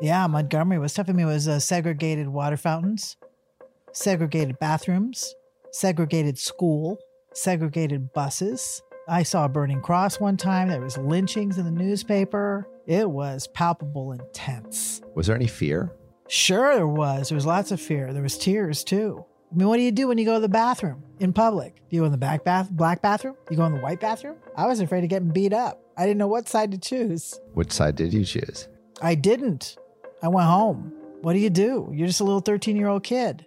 Yeah, Montgomery was tough. I mean, it was uh, segregated water fountains, segregated bathrooms, segregated school, segregated buses. I saw a burning cross one time. There was lynchings in the newspaper. It was palpable intense. Was there any fear? Sure, there was. There was lots of fear. There was tears too. I mean, what do you do when you go to the bathroom in public? Do you go in the back bath, black bathroom? You go in the white bathroom? I was afraid of getting beat up. I didn't know what side to choose. Which side did you choose? I didn't. I went home. What do you do? You're just a little 13 year old kid.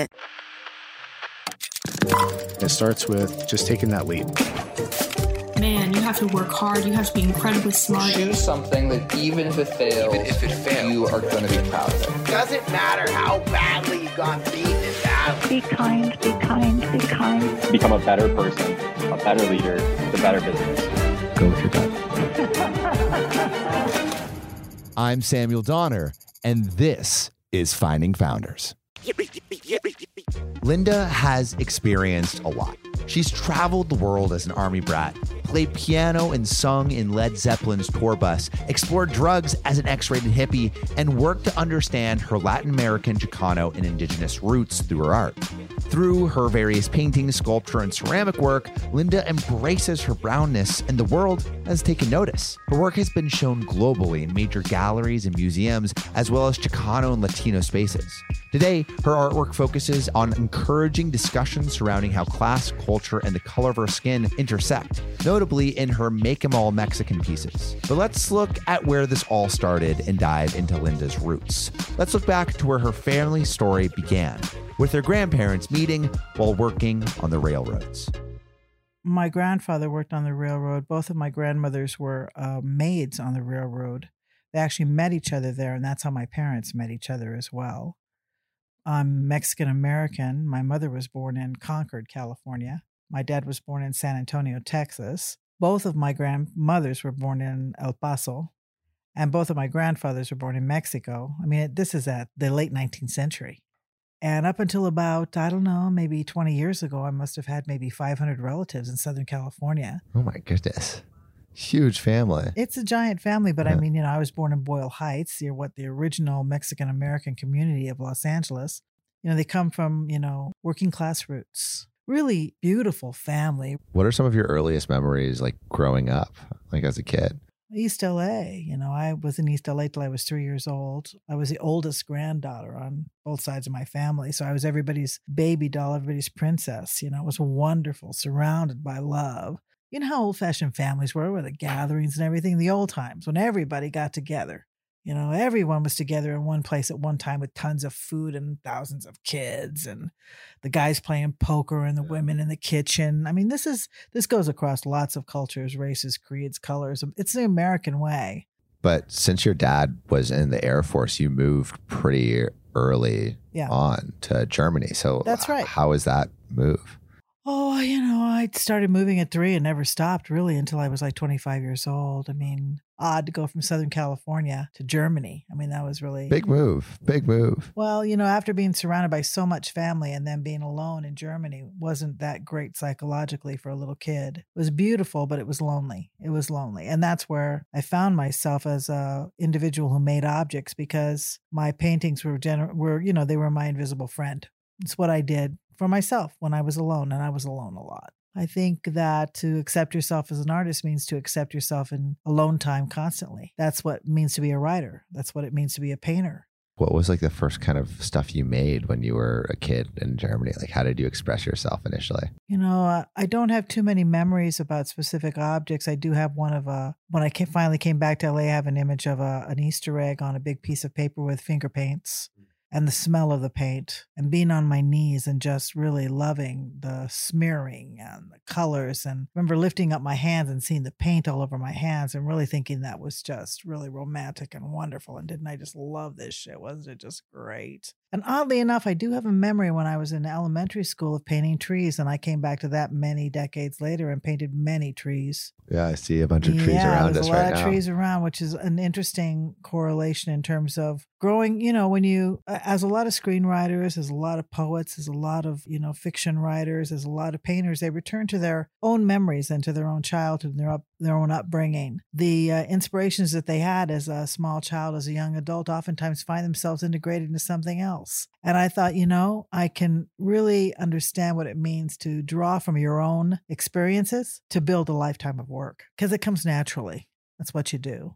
It starts with just taking that leap. Man, you have to work hard. You have to be incredibly smart. Choose something that even if it fails, Even if it fails. you are going to be proud of it. Doesn't matter how badly you've gone beaten in battle. Be kind, be kind, be kind. become a better person, a better leader, the better business. Go with your gut. I'm Samuel Donner, and this is Finding Founders. Linda has experienced a lot. She's traveled the world as an army brat, played piano and sung in Led Zeppelin's tour bus, explored drugs as an X rated hippie, and worked to understand her Latin American, Chicano, and indigenous roots through her art. Through her various painting, sculpture, and ceramic work, Linda embraces her brownness, and the world has taken notice. Her work has been shown globally in major galleries and museums, as well as Chicano and Latino spaces. Today, her artwork focuses on encouraging discussions surrounding how class, culture, and the color of her skin intersect, notably in her Make 'em All Mexican pieces. But let's look at where this all started and dive into Linda's roots. Let's look back to where her family story began, with her grandparents meeting while working on the railroads. My grandfather worked on the railroad. Both of my grandmothers were uh, maids on the railroad. They actually met each other there, and that's how my parents met each other as well. I'm Mexican American. My mother was born in Concord, California. My dad was born in San Antonio, Texas. Both of my grandmothers were born in El Paso, and both of my grandfathers were born in Mexico. I mean, this is at the late 19th century. And up until about, I don't know, maybe 20 years ago, I must have had maybe 500 relatives in Southern California. Oh my goodness. Huge family. It's a giant family, but I mean, you know, I was born in Boyle Heights, you're what the original Mexican American community of Los Angeles. You know, they come from, you know, working class roots. Really beautiful family. What are some of your earliest memories like growing up, like as a kid? East LA, you know, I was in East LA till I was three years old. I was the oldest granddaughter on both sides of my family. So I was everybody's baby doll, everybody's princess. You know, it was wonderful, surrounded by love. You know how old fashioned families were with the gatherings and everything, the old times when everybody got together. You know, everyone was together in one place at one time with tons of food and thousands of kids and the guys playing poker and the women in the kitchen. I mean, this is this goes across lots of cultures, races, creeds, colors. It's the American way. But since your dad was in the Air Force, you moved pretty early Yeah. on to Germany. So That's right. How is that move? Oh, you know, I started moving at three and never stopped really until I was like 25 years old. I mean, odd to go from Southern California to Germany. I mean, that was really Big move. Big move. Well, you know, after being surrounded by so much family and then being alone in Germany wasn't that great psychologically for a little kid. It was beautiful, but it was lonely. It was lonely. And that's where I found myself as a individual who made objects because my paintings were gener- were, you know, they were my invisible friend. It's what I did for myself when I was alone and I was alone a lot. I think that to accept yourself as an artist means to accept yourself in alone time constantly. That's what it means to be a writer. That's what it means to be a painter. What was like the first kind of stuff you made when you were a kid in Germany? Like, how did you express yourself initially? You know, uh, I don't have too many memories about specific objects. I do have one of a when I finally came back to LA. I have an image of a, an Easter egg on a big piece of paper with finger paints. And the smell of the paint and being on my knees and just really loving the smearing and the colors. And remember lifting up my hands and seeing the paint all over my hands and really thinking that was just really romantic and wonderful. And didn't I just love this shit? Wasn't it just great and oddly enough I do have a memory when I was in elementary school of painting trees and I came back to that many decades later and painted many trees Yeah, I see a bunch of trees yeah, around there's us a lot of trees around, which is an interesting correlation in terms of growing. You know, when you, as a lot of screenwriters, as a lot of poets, as a lot of you know fiction writers, as a lot of painters. They return to their own memories and to their own childhood and their up, their own upbringing. The uh, inspirations that they had as a small child, as a young adult, oftentimes find themselves integrated into something else. And I thought, you know, I can really understand what it means to draw from your own experiences to build a lifetime of work because it comes naturally. That's what you do.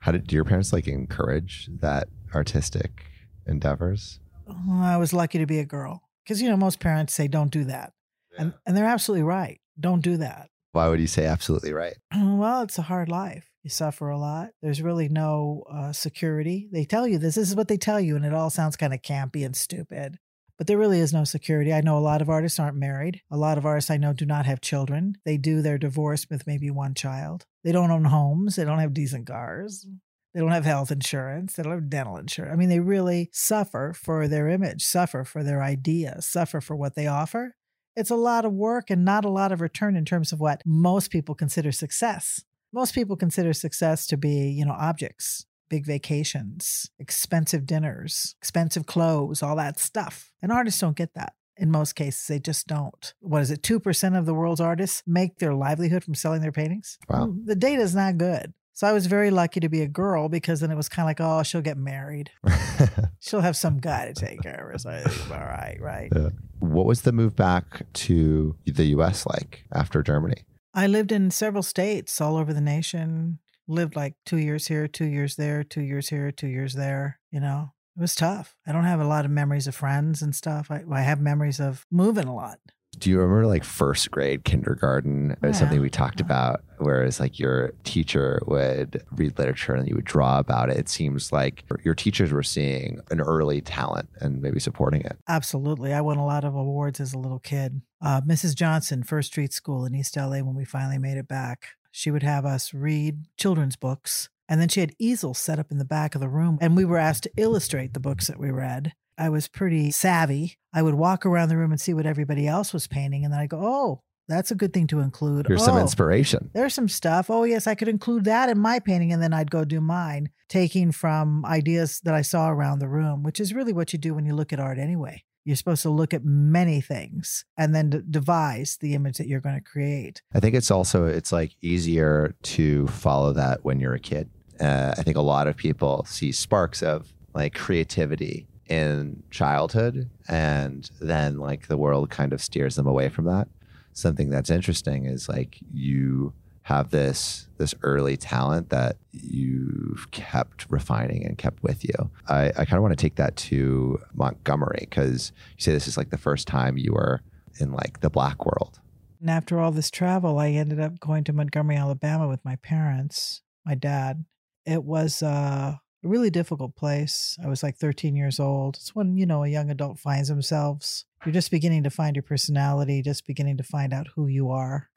How did do your parents like encourage that artistic endeavors? Well, I was lucky to be a girl because, you know, most parents say, don't do that. And, and they're absolutely right. Don't do that. Why would you say absolutely right? Well, it's a hard life. You suffer a lot. There's really no uh, security. They tell you this. This is what they tell you, and it all sounds kind of campy and stupid. But there really is no security. I know a lot of artists aren't married. A lot of artists I know do not have children. They do. They're divorced with maybe one child. They don't own homes. They don't have decent cars. They don't have health insurance. They don't have dental insurance. I mean, they really suffer for their image, suffer for their ideas, suffer for what they offer. It's a lot of work and not a lot of return in terms of what most people consider success. Most people consider success to be, you know, objects, big vacations, expensive dinners, expensive clothes, all that stuff. And artists don't get that. In most cases, they just don't. What is it? 2% of the world's artists make their livelihood from selling their paintings? Wow. The data is not good. So I was very lucky to be a girl because then it was kind of like, oh, she'll get married. She'll have some guy to take care of her. So I think, all right, right. Yeah. What was the move back to the US like after Germany? I lived in several states all over the nation. Lived like two years here, two years there, two years here, two years there. You know, it was tough. I don't have a lot of memories of friends and stuff. I, I have memories of moving a lot. Do you remember like first grade kindergarten? It was something we talked about, whereas like your teacher would read literature and you would draw about it. It seems like your teachers were seeing an early talent and maybe supporting it. Absolutely. I won a lot of awards as a little kid. Uh, Mrs. Johnson, First Street School in East LA, when we finally made it back, she would have us read children's books. And then she had easels set up in the back of the room, and we were asked to illustrate the books that we read. I was pretty savvy. I would walk around the room and see what everybody else was painting, and then I'd go, oh, that's a good thing to include. Here's some Oh, inspiration. there's some stuff. Oh, yes, I could include that in my painting. And then I'd go do mine, taking from ideas that I saw around the room, which is really what you do when you look at art anyway. You're supposed to look at many things and then d- devise the image that you're going to create. I think it's also it's like easier to follow that when you're a kid. Uh, I think a lot of people see sparks of like creativity in childhood, and then like the world kind of steers them away from that. Something that's interesting is like you have this this early talent that you've kept refining and kept with you. I, I kind of want to take that to Montgomery because you say this is like the first time you were in like the black world. And after all this travel, I ended up going to Montgomery, Alabama with my parents, my dad. It was uh, a really difficult place. I was like 13 years old. It's when, you know, a young adult finds themselves. You're just beginning to find your personality, just beginning to find out who you are.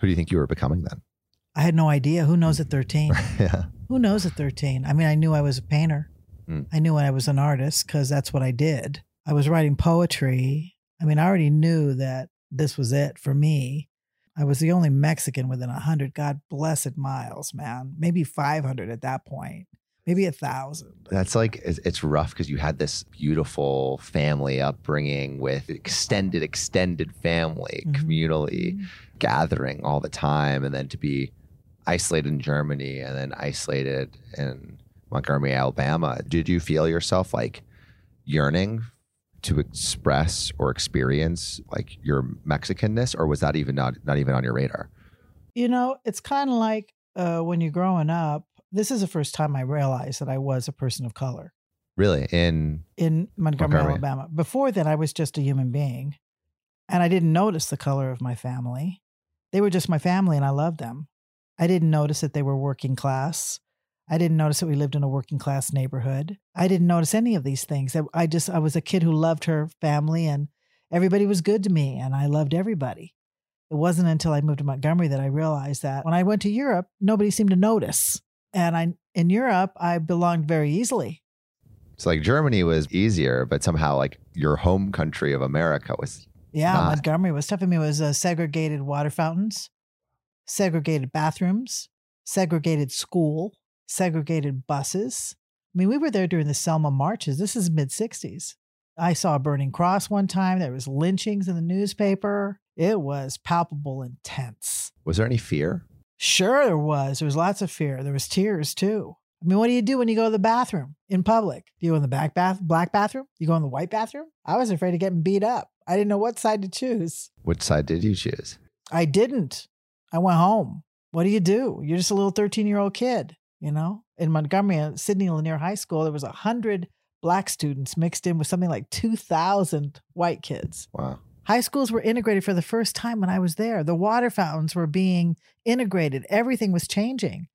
Who do you think you were becoming then? I had no idea. Who knows at 13? yeah. Who knows at 13? I mean, I knew I was a painter. Mm. I knew when I was an artist because that's what I did. I was writing poetry. I mean, I already knew that this was it for me. I was the only Mexican within a hundred God blessed miles, man. Maybe 500 at that point, maybe a thousand. That's like it's, it's rough because you had this beautiful family upbringing with extended, extended family, Mhm. communally gathering all the time, and then to be isolated in Germany and then isolated in Montgomery, Alabama. Did you feel yourself like yearning to express or experience like your Mexicanness, or was that even not not even on your radar? You know, it's kind of like uh, when you're growing up. This is the first time I realized that I was a person of color. Really, in in Montgomery, Montgomery. Alabama. Before then, I was just a human being, and I didn't notice the color of my family. They were just my family, and I loved them. I didn't notice that they were working class. I didn't notice that we lived in a working class neighborhood. I didn't notice any of these things. I, I just, I was a kid who loved her family and everybody was good to me and I loved everybody. It wasn't until I moved to Montgomery that I realized that when I went to Europe, nobody seemed to notice. And I, in Europe, I belonged very easily. So like Germany was easier, but somehow like your home country of America was Yeah, not. Montgomery was tough. I mean, it was uh, segregated water fountains, segregated bathrooms, segregated school, segregated buses. I mean, we were there during the Selma marches. This is mid 60s. I saw a burning cross one time. There was lynchings in the newspaper. It was palpable and intense. Was there any fear? Sure, there was. There was lots of fear. There was tears too. I mean, what do you do when you go to the bathroom in public? Do you go in the back bath, black bathroom? You go in the white bathroom? I was afraid of getting beat up. I didn't know what side to choose. Which side did you choose? I didn't. I went home. What do you do? You're just a little 13 year old kid, you know? In Montgomery, uh, Sidney Lanier High School, there was a hundred black students mixed in with something like 2,000 white kids. Wow. High schools were integrated for the first time when I was there. The water fountains were being integrated. Everything was changing.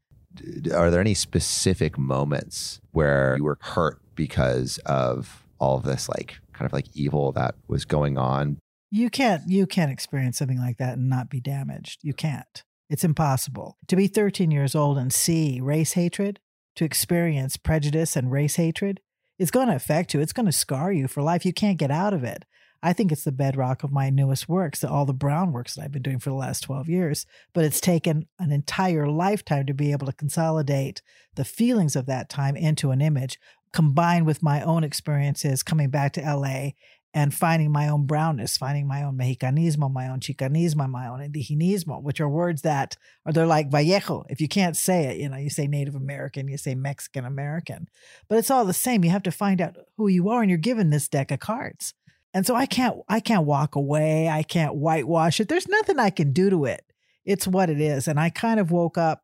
Are there any specific moments where you were hurt because of all of this like kind of like evil that was going on? You can't you can't experience something like that and not be damaged. You can't. It's impossible. To be 13 years old and see race hatred, to experience prejudice and race hatred, it's going to affect you. It's going to scar you for life. You can't get out of it. I think it's the bedrock of my newest works, all the brown works that I've been doing for the last 12 years. But it's taken an entire lifetime to be able to consolidate the feelings of that time into an image, combined with my own experiences coming back to LA and finding my own brownness, finding my own Mexicanismo, my own Chicanismo, my own Indigenismo, which are words that are they're like Vallejo. If you can't say it, you know, you say Native American, you say Mexican American, but it's all the same. You have to find out who you are, and you're given this deck of cards. And so I can't, I can't walk away. I can't whitewash it. There's nothing I can do to it. It's what it is. And I kind of woke up.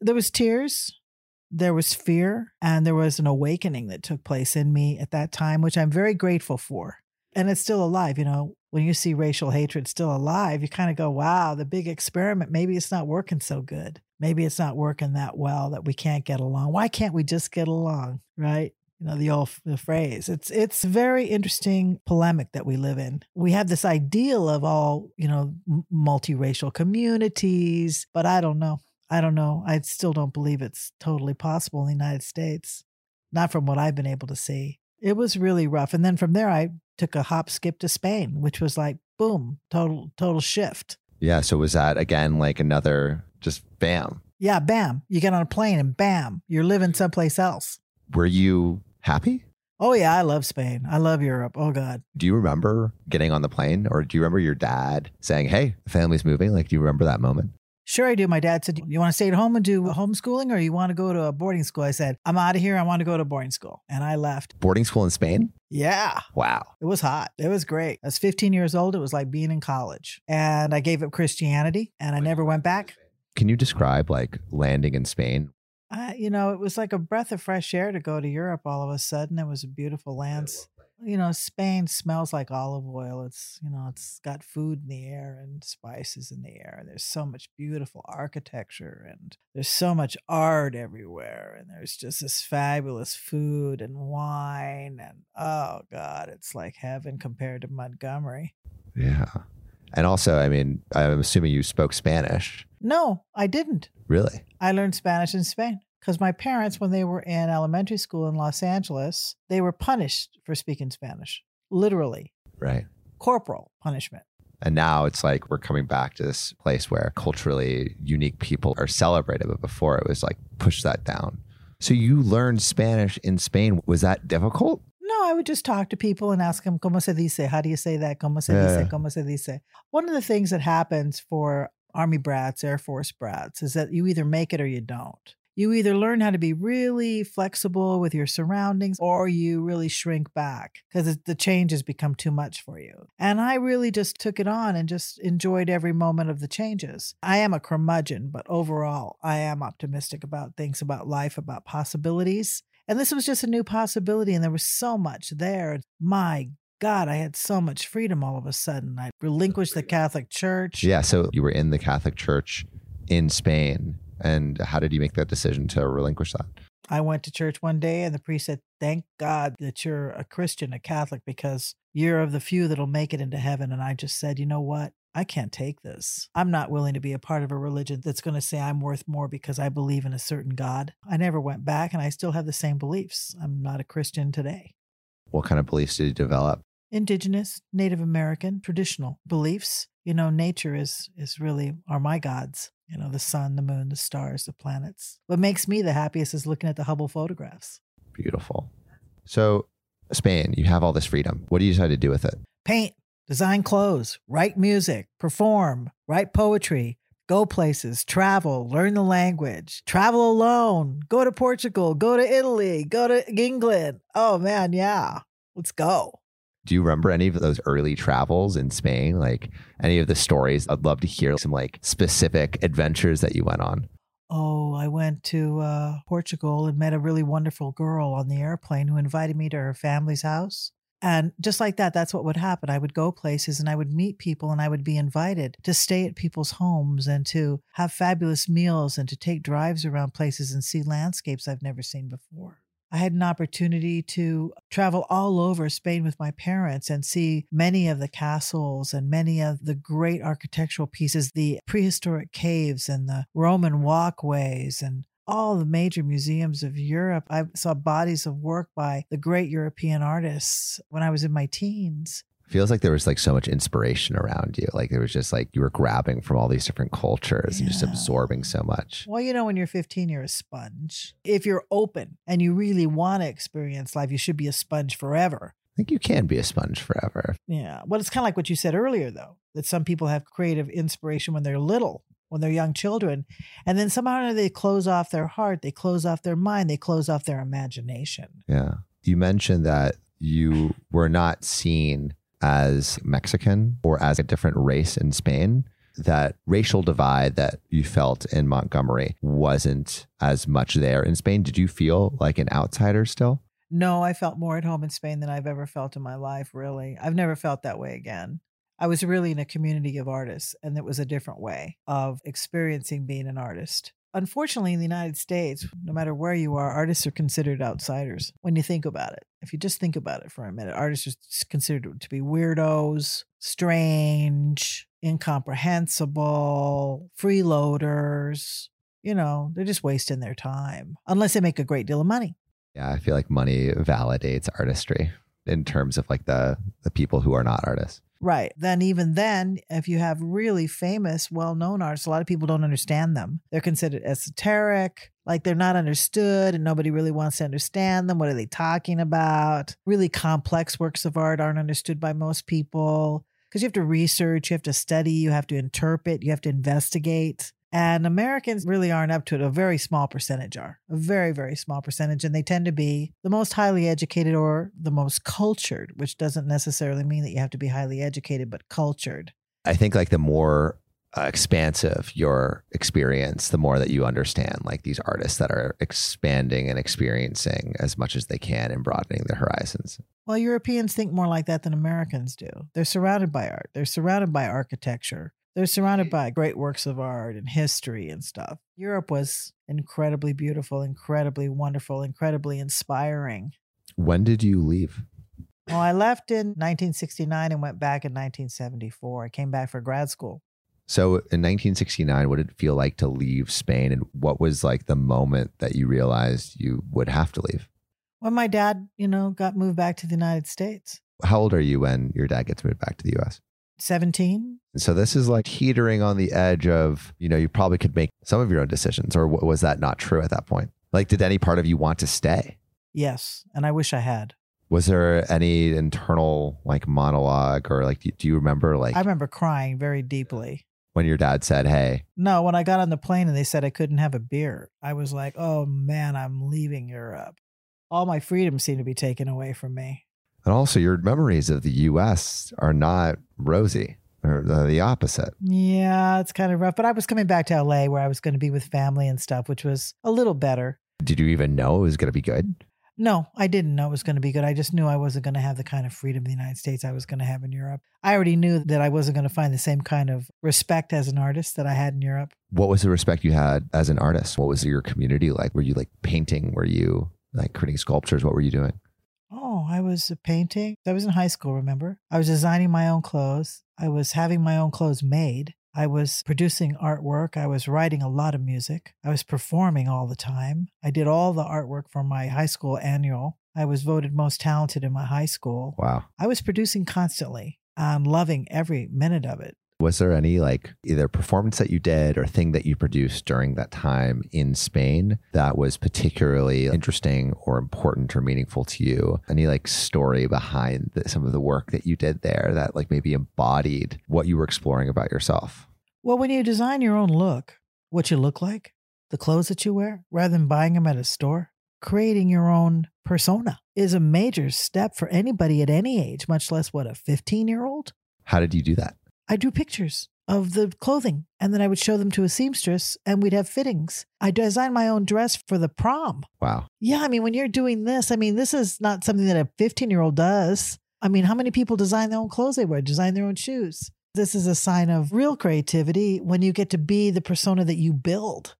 There was tears, there was fear, and there was an awakening that took place in me at that time, which I'm very grateful for and it's still alive. You know, when you see racial hatred still alive, you kind of go, wow, the big experiment, maybe it's not working so good. Maybe it's not working that well that we can't get along. Why can't we just get along? Right. You know, the old the phrase. It's it's very interesting polemic that we live in. We have this ideal of all, you know, m- multiracial communities, but I don't know. I don't know. I still don't believe it's totally possible in the United States. Not from what I've been able to see. It was really rough. And then from there I took a hop skip to Spain, which was like boom, total total shift. Yeah. So was that again like another just bam? Yeah, bam. You get on a plane and bam, you're living someplace else. Were you happy? Oh yeah, I love Spain. I love Europe. Oh God. Do you remember getting on the plane or do you remember your dad saying, Hey, the family's moving? Like, do you remember that moment? Sure, I do. My dad said, You want to stay at home and do homeschooling or you want to go to a boarding school? I said, I'm out of here. I want to go to boarding school. And I left. Boarding school in Spain? Yeah. Wow. It was hot. It was great. I was 15 years old. It was like being in college. And I gave up Christianity and I never went back. Can you describe like landing in Spain? Uh, you know, it was like a breath of fresh air to go to Europe all of a sudden. It was a beautiful land. You know, Spain smells like olive oil. It's, you know, it's got food in the air and spices in the air. And there's so much beautiful architecture and there's so much art everywhere. And there's just this fabulous food and wine. And oh, God, it's like heaven compared to Montgomery. Yeah. And also, I mean, I'm assuming you spoke Spanish. No, I didn't. Really? I learned Spanish in Spain because my parents, when they were in elementary school in Los Angeles, they were punished for speaking Spanish, literally, Right. corporal punishment. And now it's like we're coming back to this place where culturally unique people are celebrated, but before it was like push that down. So you learned Spanish in Spain. Was that difficult? I would just talk to people and ask them, ¿Cómo se dice? How do you say that? ¿Cómo se Yeah. dice? ¿Cómo se dice? One of the things that happens for Army brats, Air Force brats, is that you either make it or you don't. You either learn how to be really flexible with your surroundings or you really shrink back because the changes become too much for you. And I really just took it on and just enjoyed every moment of the changes. I am a curmudgeon, but overall, I am optimistic about things, about life, about possibilities. And this was just a new possibility, and there was so much there. My God, I had so much freedom all of a sudden. I relinquished the Catholic Church. Yeah. So you were in the Catholic Church in Spain. And how did you make that decision to relinquish that? I went to church one day and the priest said, Thank God that you're a Christian, a Catholic, because you're of the few that'll make it into heaven. And I just said, You know what? I can't take this. I'm not willing to be a part of a religion that's going to say I'm worth more because I believe in a certain God. I never went back and I still have the same beliefs. I'm not a Christian today. What kind of beliefs did you develop? Indigenous, Native American, traditional beliefs. You know, nature is is really are my gods. You know, the sun, the moon, the stars, the planets. What makes me the happiest is looking at the Hubble photographs. Beautiful. So, Spain, you have all this freedom. What do you decide to do with it? Paint, design clothes, write music, perform, write poetry, go places, travel, learn the language, travel alone, go to Portugal, go to Italy, go to England. Oh man, yeah. Let's go. Do you remember any of those early travels in Spain? Like any of the stories? I'd love to hear some like specific adventures that you went on. Oh, I went to uh, Portugal and met a really wonderful girl on the airplane who invited me to her family's house. And just like that, that's what would happen. I would go places and I would meet people and I would be invited to stay at people's homes and to have fabulous meals and to take drives around places and see landscapes I've never seen before. I had an opportunity to travel all over Spain with my parents and see many of the castles and many of the great architectural pieces, the prehistoric caves and the Roman walkways and all the major museums of Europe. I saw bodies of work by the great European artists when I was in my teens feels like there was like so much inspiration around you. Like there was just like you were grabbing from all these different cultures yeah. and just absorbing so much. Well, you know, when you're 15, you're a sponge. If you're open and you really want to experience life, you should be a sponge forever. I think you can be a sponge forever. Yeah. Well, it's kind of like what you said earlier, though, that some people have creative inspiration when they're little, when they're young children. And then somehow they close off their heart, they close off their mind, they close off their imagination. Yeah. You mentioned that you were not seen as Mexican or as a different race in Spain, that racial divide that you felt in Montgomery wasn't as much there in Spain. Did you feel like an outsider still? No, I felt more at home in Spain than I've ever felt in my life, really. I've never felt that way again. I was really in a community of artists, and it was a different way of experiencing being an artist. Unfortunately, in the United States, no matter where you are, artists are considered outsiders when you think about it. If you just think about it for a minute, artists are considered to be weirdos, strange, incomprehensible, freeloaders. You know, they're just wasting their time unless they make a great deal of money. Yeah, I feel like money validates artistry in terms of like the the people who are not artists. Right. Then, even then, if you have really famous, well known artists, a lot of people don't understand them. They're considered esoteric, like they're not understood and nobody really wants to understand them. What are they talking about? Really complex works of art aren't understood by most people because you have to research, you have to study, you have to interpret, you have to investigate. And Americans really aren't up to it. A very small percentage are, a very, very small percentage. And they tend to be the most highly educated or the most cultured, which doesn't necessarily mean that you have to be highly educated, but cultured. I think like the more uh, expansive your experience, the more that you understand like these artists that are expanding and experiencing as much as they can and broadening their horizons. Well, Europeans think more like that than Americans do. They're surrounded by art, they're surrounded by architecture. They're surrounded mm-hmm. by great works of art and history and stuff. Europe was incredibly beautiful, incredibly wonderful, incredibly inspiring. When did you leave? Well, I left in 1969 and went back in 1974. I came back for grad school. So in 1969, what did it feel like to leave Spain? And what was like the moment that you realized you would have to leave? When my dad, you know, got moved back to the United States. How old are you when your dad gets moved back to the US? 17. So this is like teetering on the edge of, you know, you probably could make some of your own decisions, or was that not true at that point? Like, did any part of you want to stay? Yes. And I wish I had. Was there any internal like monologue or like, do, do you remember like? I remember crying very deeply. When your dad said, hey. No, when I got on the plane and they said I couldn't have a beer, I was like, oh man, I'm leaving Europe. All my freedom seemed to be taken away from me. And also, your memories of the US are not rosy or the opposite. Yeah, it's kind of rough. But I was coming back to LA where I was going to be with family and stuff, which was a little better. Did you even know it was going to be good? No, I didn't know it was going to be good. I just knew I wasn't going to have the kind of freedom in the United States I was going to have in Europe. I already knew that I wasn't going to find the same kind of respect as an artist that I had in Europe. What was the respect you had as an artist? What was your community like? Were you like painting? Were you like creating sculptures? What were you doing? I was painting. I was in high school, remember? I was designing my own clothes. I was having my own clothes made. I was producing artwork. I was writing a lot of music. I was performing all the time. I did all the artwork for my high school annual. I was voted most talented in my high school. Wow. I was producing constantly and loving every minute of it. Was there any like either performance that you did or thing that you produced during that time in Spain that was particularly interesting or important or meaningful to you? Any like story behind the, some of the work that you did there that like maybe embodied what you were exploring about yourself? Well, when you design your own look, what you look like, the clothes that you wear, rather than buying them at a store, creating your own persona is a major step for anybody at any age, much less what, a 15 year old? How did you do that? I drew pictures of the clothing and then I would show them to a seamstress and we'd have fittings. I designed my own dress for the prom. Wow. Yeah, I mean, when you're doing this, I mean, this is not something that a 15 year old does. I mean, how many people design their own clothes they wear, design their own shoes? This is a sign of real creativity when you get to be the persona that you build.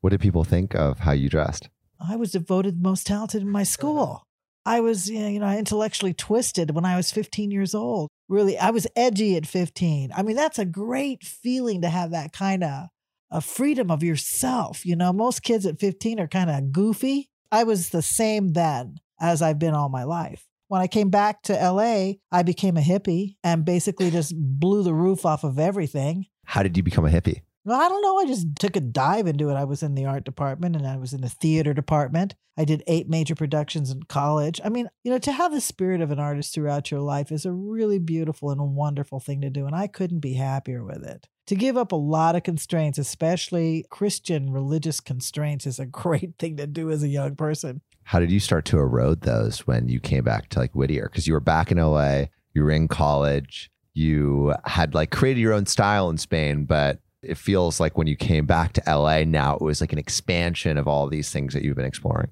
What did people think of how you dressed? I was devoted most talented in my school. I was, you know, intellectually twisted when I was 15 years old. Really, I was edgy at 15. I mean, that's a great feeling to have that kind of a freedom of yourself. You know, most kids at 15 are kind of goofy. I was the same then as I've been all my life. When I came back to LA, I became a hippie and basically just blew the roof off of everything. How did you become a hippie? Well, I don't know. I just took a dive into it. I was in the art department and I was in the theater department. I did eight major productions in college. I mean, you know, to have the spirit of an artist throughout your life is a really beautiful and wonderful thing to do. And I couldn't be happier with it. To give up a lot of constraints, especially Christian religious constraints, is a great thing to do as a young person. How did you start to erode those when you came back to like Whittier? Because you were back in LA, you were in college, you had like created your own style in Spain, but it feels like when you came back to LA now it was like an expansion of all these things that you've been exploring.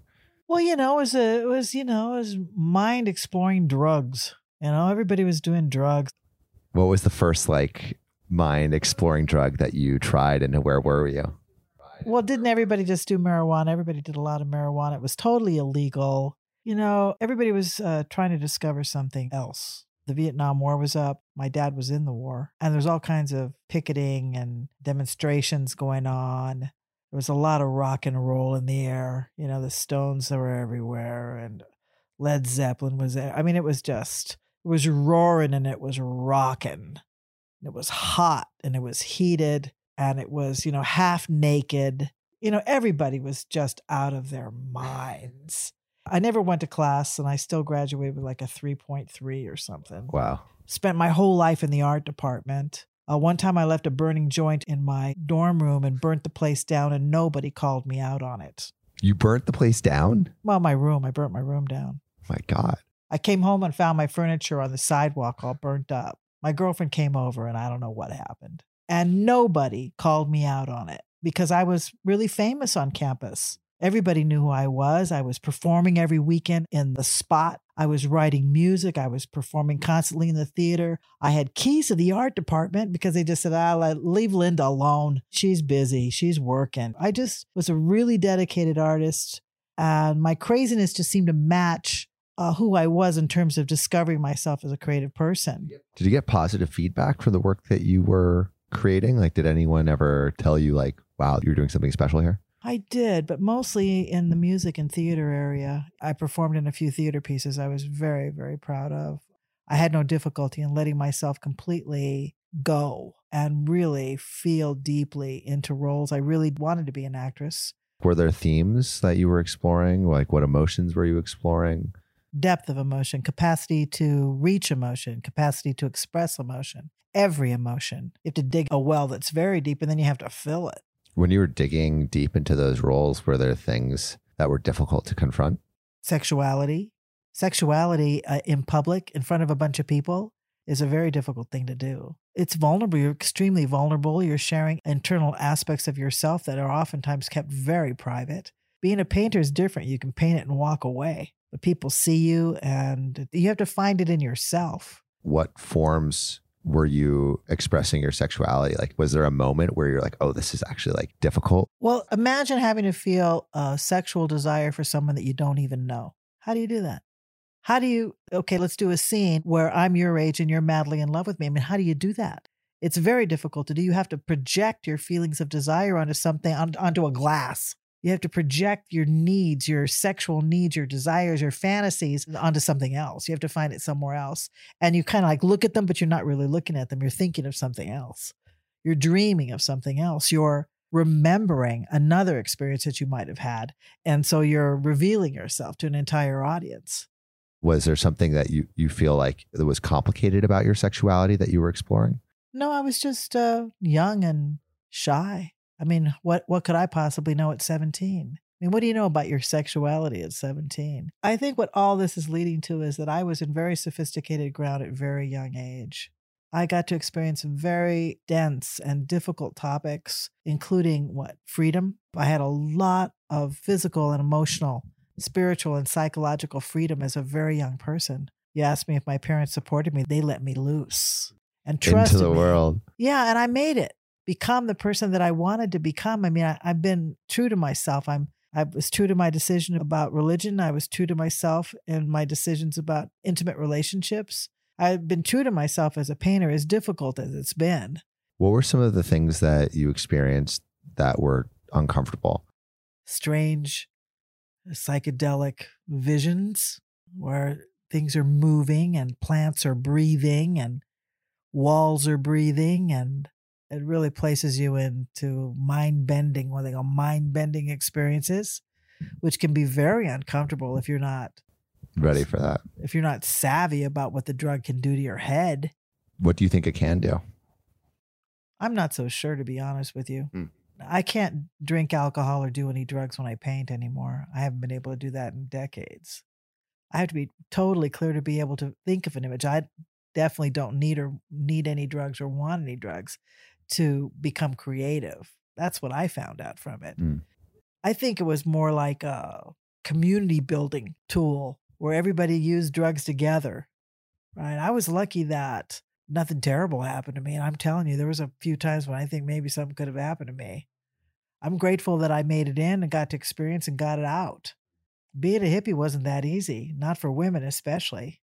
Well, you know, it was a, it was, you know, it was mind exploring drugs. You know, everybody was doing drugs. What was the first like mind exploring drug that you tried and where were you? Well, didn't everybody just do marijuana? Everybody did a lot of marijuana. It was totally illegal. You know, everybody was uh, trying to discover something else. The Vietnam War was up. My dad was in the war, and there's all kinds of picketing and demonstrations going on. There was a lot of rock and roll in the air. You know, the Stones were everywhere, and Led Zeppelin was there. I mean, it was just, it was roaring and it was rocking. It was hot and it was heated and it was, you know, half naked. You know, everybody was just out of their minds. I never went to class and I still graduated with like a 3.3 or something. Wow. Spent my whole life in the art department. Uh, one time I left a burning joint in my dorm room and burnt the place down, and nobody called me out on it. You burnt the place down? Well, my room. I burnt my room down. My God. I came home and found my furniture on the sidewalk all burnt up. My girlfriend came over and I don't know what happened. And nobody called me out on it because I was really famous on campus. Everybody knew who I was. I was performing every weekend in the spot. I was writing music. I was performing constantly in the theater. I had keys to the art department because they just said, ah, leave Linda alone. She's busy. She's working. I just was a really dedicated artist. And my craziness just seemed to match uh, who I was in terms of discovering myself as a creative person. Did you get positive feedback for the work that you were creating? Like, did anyone ever tell you, like, wow, you're doing something special here? I did, but mostly in the music and theater area. I performed in a few theater pieces I was very, very proud of. I had no difficulty in letting myself completely go and really feel deeply into roles. I really wanted to be an actress. Were there themes that you were exploring? Like, what emotions were you exploring? Depth of emotion, capacity to reach emotion, capacity to express emotion, every emotion. You have to dig a well that's very deep and then you have to fill it. When you were digging deep into those roles, were there things that were difficult to confront? Sexuality. Sexuality uh, in public, in front of a bunch of people, is a very difficult thing to do. It's vulnerable. You're extremely vulnerable. You're sharing internal aspects of yourself that are oftentimes kept very private. Being a painter is different. You can paint it and walk away. The people see you, and you have to find it in yourself. What forms were you expressing your sexuality? Like, was there a moment where you're like, oh, this is actually like difficult? Well, imagine having to feel a sexual desire for someone that you don't even know. How do you do that? How do you, okay, let's do a scene where I'm your age and you're madly in love with me. I mean, how do you do that? It's very difficult to do. You have to project your feelings of desire onto something, onto a glass. You have to project your needs, your sexual needs, your desires, your fantasies onto something else. You have to find it somewhere else. And you kind of like look at them, but you're not really looking at them. You're thinking of something else. You're dreaming of something else. You're remembering another experience that you might have had. And so you're revealing yourself to an entire audience. Was there something that you, you feel like that was complicated about your sexuality that you were exploring? No, I was just uh, young and shy. I mean, what what could I possibly know at 17? I mean, what do you know about your sexuality at 17? I think what all this is leading to is that I was in very sophisticated ground at very young age. I got to experience very dense and difficult topics, including what? Freedom. I had a lot of physical and emotional, spiritual and psychological freedom as a very young person. You asked me if my parents supported me, they let me loose and trusted into the me. world. Yeah, and I made it become the person that I wanted to become. I mean, I, I've been true to myself. I'm I was true to my decision about religion. I was true to myself in my decisions about intimate relationships. I've been true to myself as a painter, as difficult as it's been. What were some of the things that you experienced that were uncomfortable? Strange, psychedelic visions where things are moving and plants are breathing and walls are breathing and it really places you into mind bending, what they call mind bending experiences, which can be very uncomfortable if you're not ready for that. If you're not savvy about what the drug can do to your head. What do you think it can do? I'm not so sure, to be honest with you. Hmm. I can't drink alcohol or do any drugs when I paint anymore. I haven't been able to do that in decades. I have to be totally clear to be able to think of an image. I definitely don't need or need any drugs or want any drugs to become creative. That's what I found out from it. Mm. I think it was more like a community building tool where everybody used drugs together. Right. I was lucky that nothing terrible happened to me. And I'm telling you, there was a few times when I think maybe something could have happened to me. I'm grateful that I made it in and got to experience and got it out. Being a hippie wasn't that easy, not for women especially.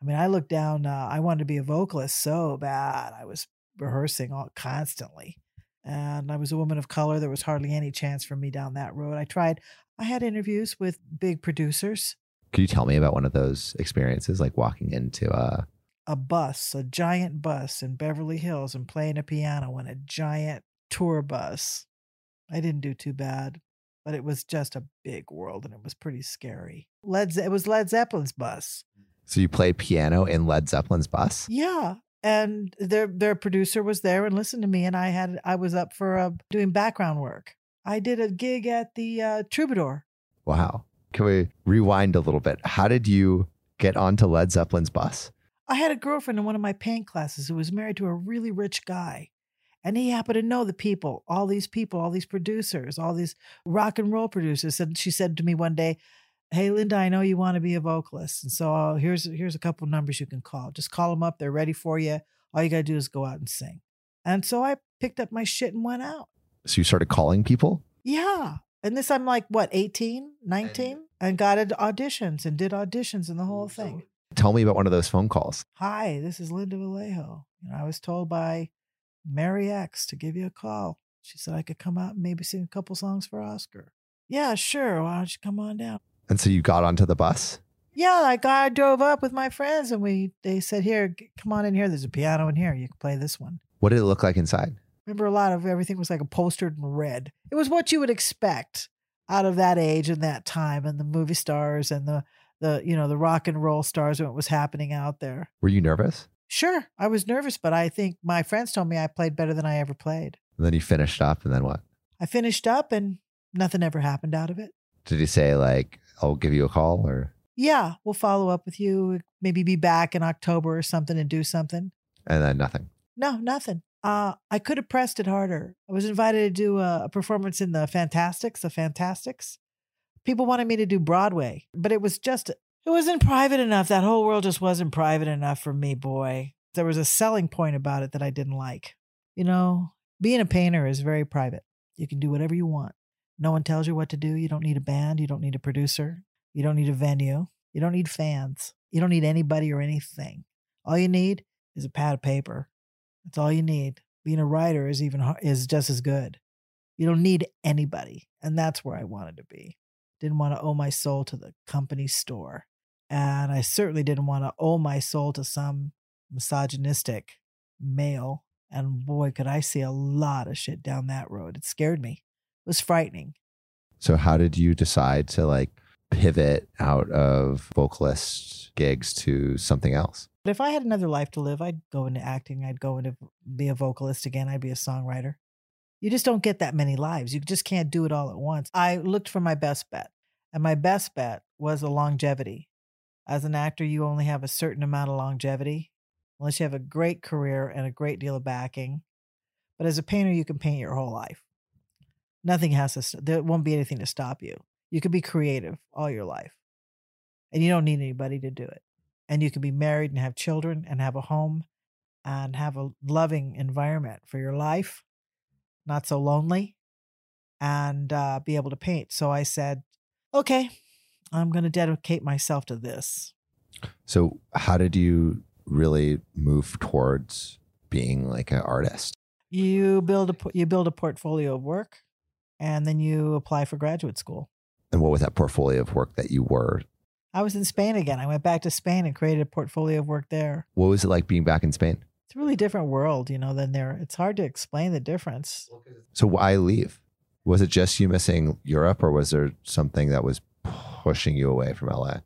I mean, I looked down, uh, I wanted to be a vocalist so bad. I was rehearsing all constantly. And I was a woman of color. There was hardly any chance for me down that road. I tried, I had interviews with big producers. Could you tell me about one of those experiences, like walking into a a bus, a giant bus in Beverly Hills, and playing a piano on a giant tour bus? I didn't do too bad, but it was just a big world, and it was pretty scary. Led it was Led Zeppelin's bus. So you played piano in Led Zeppelin's bus? Yeah, and their their producer was there and listened to me and i had i was up for uh, doing background work. I did a gig at the uh, troubadour. Wow. Can we rewind a little bit? How did you get onto led zeppelin's bus? I had a girlfriend in one of my paint classes who was married to a really rich guy and he happened to know the people all these people all these producers all these rock and roll producers and she said to me one day hey linda i know you want to be a vocalist and so uh, here's here's a couple numbers you can call. Just call them up they're ready for you. All you got to do is go out and sing. And so i picked up my shit and went out. So you started calling people? Yeah. And this i'm like what 18 19 and, and got auditions and did auditions and the whole thing. tell me about one of those phone calls. Hi this is linda vallejo. And i was told by mary x to give you a call. She said i could come out and maybe sing a couple songs for oscar. Yeah sure. Why don't you come on down and so you got onto the bus? Yeah, like I drove up with my friends and we they said, Here, come on in here. There's a piano in here. You can play this one. What did it look like inside? Remember a lot of everything was like a postered in red. It was what you would expect out of that age and that time and the movie stars and the the you know the rock and roll stars and what was happening out there. Were you nervous? Sure, I was nervous, but I think my friends told me I played better than I ever played. And then you finished up, and then what? I finished up, and nothing ever happened out of it. Did he say like, I'll give you a call or? Yeah, we'll follow up with you. Maybe be back in October or something and do something. And then nothing. No, nothing. Uh, I could have pressed it harder. I was invited to do a, a performance in the Fantasticks, the Fantasticks. People wanted me to do Broadway, but it was just, it wasn't private enough. That whole world just wasn't private enough for me, boy. There was a selling point about it that I didn't like. You know, being a painter is very private. You can do whatever you want. No one tells you what to do. You don't need a band. You don't need a producer. You don't need a venue. You don't need fans. You don't need anybody or anything. All you need is a pad of paper. That's all you need. Being a writer is even is just as good. You don't need anybody, and that's where I wanted to be. Didn't want to owe my soul to the company store, and I certainly didn't want to owe my soul to some misogynistic male. And boy, could I see a lot of shit down that road. It scared me. It was frightening. So how did you decide to like pivot out of vocalist gigs to something else? If I had another life to live, I'd go into acting. I'd go into be a vocalist again. I'd be a songwriter. You just don't get that many lives. You just can't do it all at once. I looked for my best bet, and my best bet was a longevity. As an actor, you only have a certain amount of longevity, unless you have a great career and a great deal of backing. But as a painter, you can paint your whole life. Nothing has to, there won't be anything to stop you. You can be creative all your life, and you don't need anybody to do it. And you can be married and have children and have a home and have a loving environment for your life, not so lonely, and uh, be able to paint. So I said, okay, I'm going to dedicate myself to this. So, how did you really move towards being like an artist? You build a you build a portfolio of work, and then you apply for graduate school. And what was that portfolio of work that you were? I was in Spain again. I went back to Spain and created a portfolio of work there. What was it like being back in Spain? It's a really different world, you know, than there. It's hard to explain the difference. So why leave? Was it just you missing Europe or was there something that was pushing you away from LA?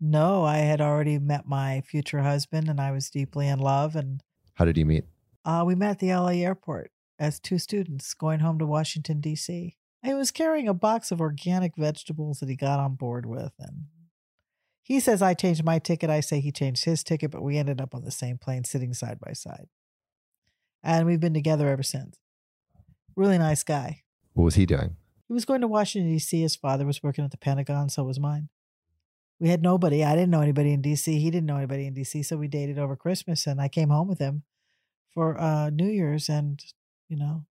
No, I had already met my future husband and I was deeply in love. And how did you meet? Uh, we met at the LA airport as two students going home to Washington, D.C. He was carrying a box of organic vegetables that he got on board with. And he says I changed my ticket. I say he changed his ticket, but we ended up on the same plane sitting side by side. And we've been together ever since. Really nice guy. What was he doing? He was going to Washington, D.C. His father was working at the Pentagon, so was mine. We had nobody. I didn't know anybody in D.C. He didn't know anybody in D.C. So we dated over Christmas, and I came home with him for uh, New Year's, and you know,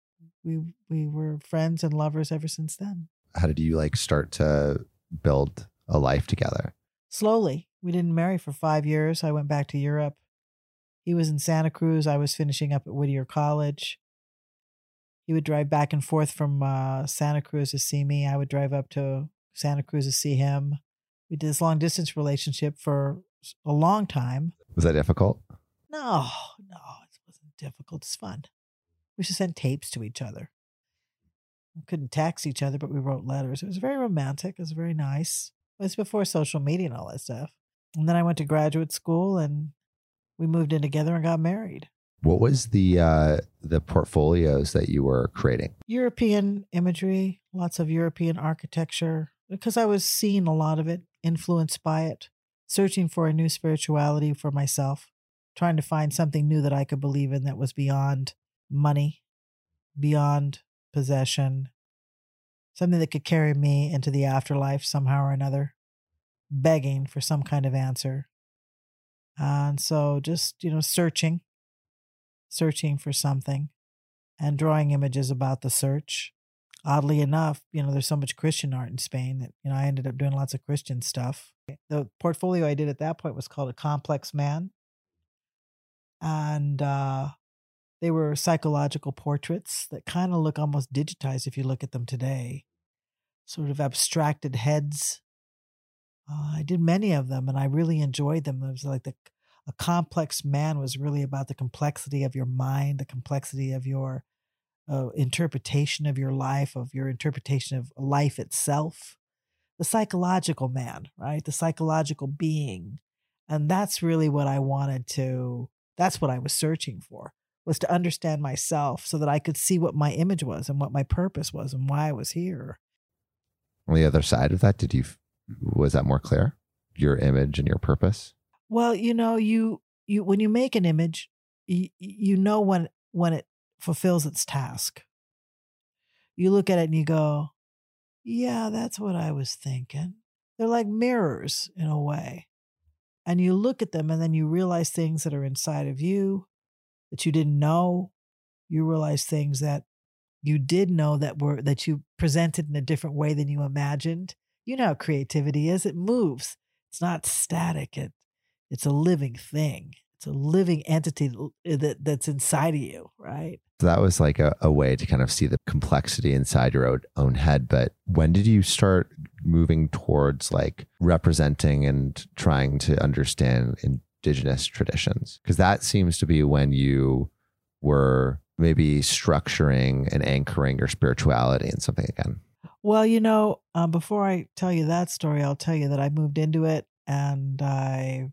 we we were friends and lovers ever since then. How did you like start to build a life together? Slowly. We didn't marry for five years. I went back to Europe. He was in Santa Cruz. I was finishing up at Whittier College. He would drive back and forth from uh, Santa Cruz to see me. I would drive up to Santa Cruz to see him. We did this long distance relationship for a long time. Was that difficult? No, no, it wasn't difficult. It's fun. We just sent tapes to each other. We couldn't text each other, but we wrote letters. It was very romantic. It was very nice. It was before social media and all that stuff. And then I went to graduate school and we moved in together and got married. What was the uh, the portfolios that you were creating? European imagery, lots of European architecture, because I was seeing a lot of it, influenced by it, searching for a new spirituality for myself, trying to find something new that I could believe in that was beyond money, beyond possession, something that could carry me into the afterlife somehow or another, begging for some kind of answer. And so just, you know, searching, searching for something and drawing images about the search. Oddly enough, you know, there's so much Christian art in Spain that, you know, I ended up doing lots of Christian stuff. The portfolio I did at that point was called A Complex Man. And uh, they were psychological portraits that kind of look almost digitized if you look at them today, sort of abstracted heads. Uh, I did many of them and I really enjoyed them. It was like the, a complex man was really about the complexity of your mind, the complexity of your uh, interpretation of your life, of your interpretation of life itself. The psychological man, right? The psychological being. And that's really what I wanted to, that's what I was searching for was to understand myself so that I could see what my image was and what my purpose was and why I was here. On the other side of that, did you was that more clear? Your image and your purpose? Well, you know, you you when you make an image, you, you know when when it fulfills its task. You look at it and you go, Yeah, that's what I was thinking. They're like mirrors in a way. And you look at them and then you realize things that are inside of you that you didn't know. You realize things that you did know that were that you presented in a different way than you imagined. You know how creativity is. It moves. It's not static. It it's a living thing. It's a living entity eh, that that's inside of you, right? So that was like a, a way to kind of see the complexity inside your own, own head. But when did you start moving towards like representing and trying to understand indigenous traditions? Because that seems to be when you were maybe structuring and anchoring your spirituality in something again. Well, you know, um, before I tell you that story, I'll tell you that I moved into it and I've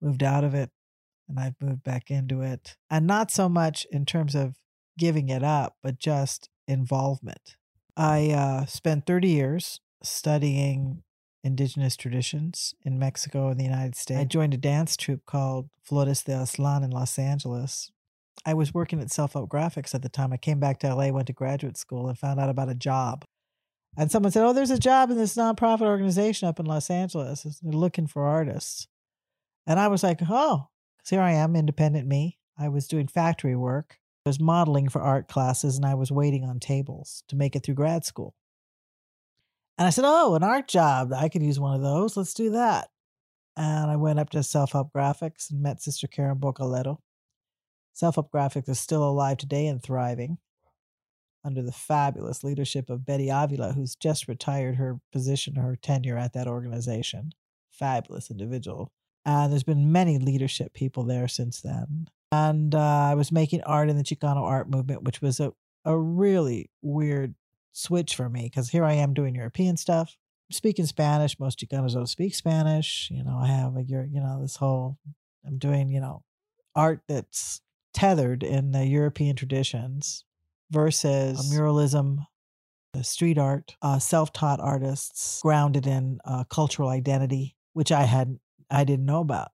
moved out of it and I've moved back into it. And not so much in terms of giving it up, but just involvement. I uh, spent 30 years studying indigenous traditions in Mexico and the United States. I joined a dance troupe called Flores de Aztlán in Los Angeles. I was working at Self Help Graphics at the time. I came back to LA, went to graduate school, and found out about a job. And someone said, Oh, there's a job in this nonprofit organization up in Los Angeles. They're looking for artists. And I was like, Oh, because here I am, independent me. I was doing factory work. I was modeling for art classes and I was waiting on tables to make it through grad school. And I said, Oh, an art job. I could use one of those. Let's do that. And I went up to Self Help Graphics and met Sister Karen Boccalero. Self Help Graphics is still alive today and thriving under the fabulous leadership of Betty Avila, who's just retired her position, her tenure at that organization. Fabulous individual. And there's been many leadership people there since then. And uh, I was making art in the Chicano art movement, which was a, a really weird switch for me because here I am doing European stuff, speaking Spanish. Most Chicanos don't speak Spanish. You know, I have a, you know, this whole, I'm doing, you know, art that's tethered in the European traditions versus muralism, the street art, uh, self-taught artists grounded in uh, cultural identity, which I had I didn't know about,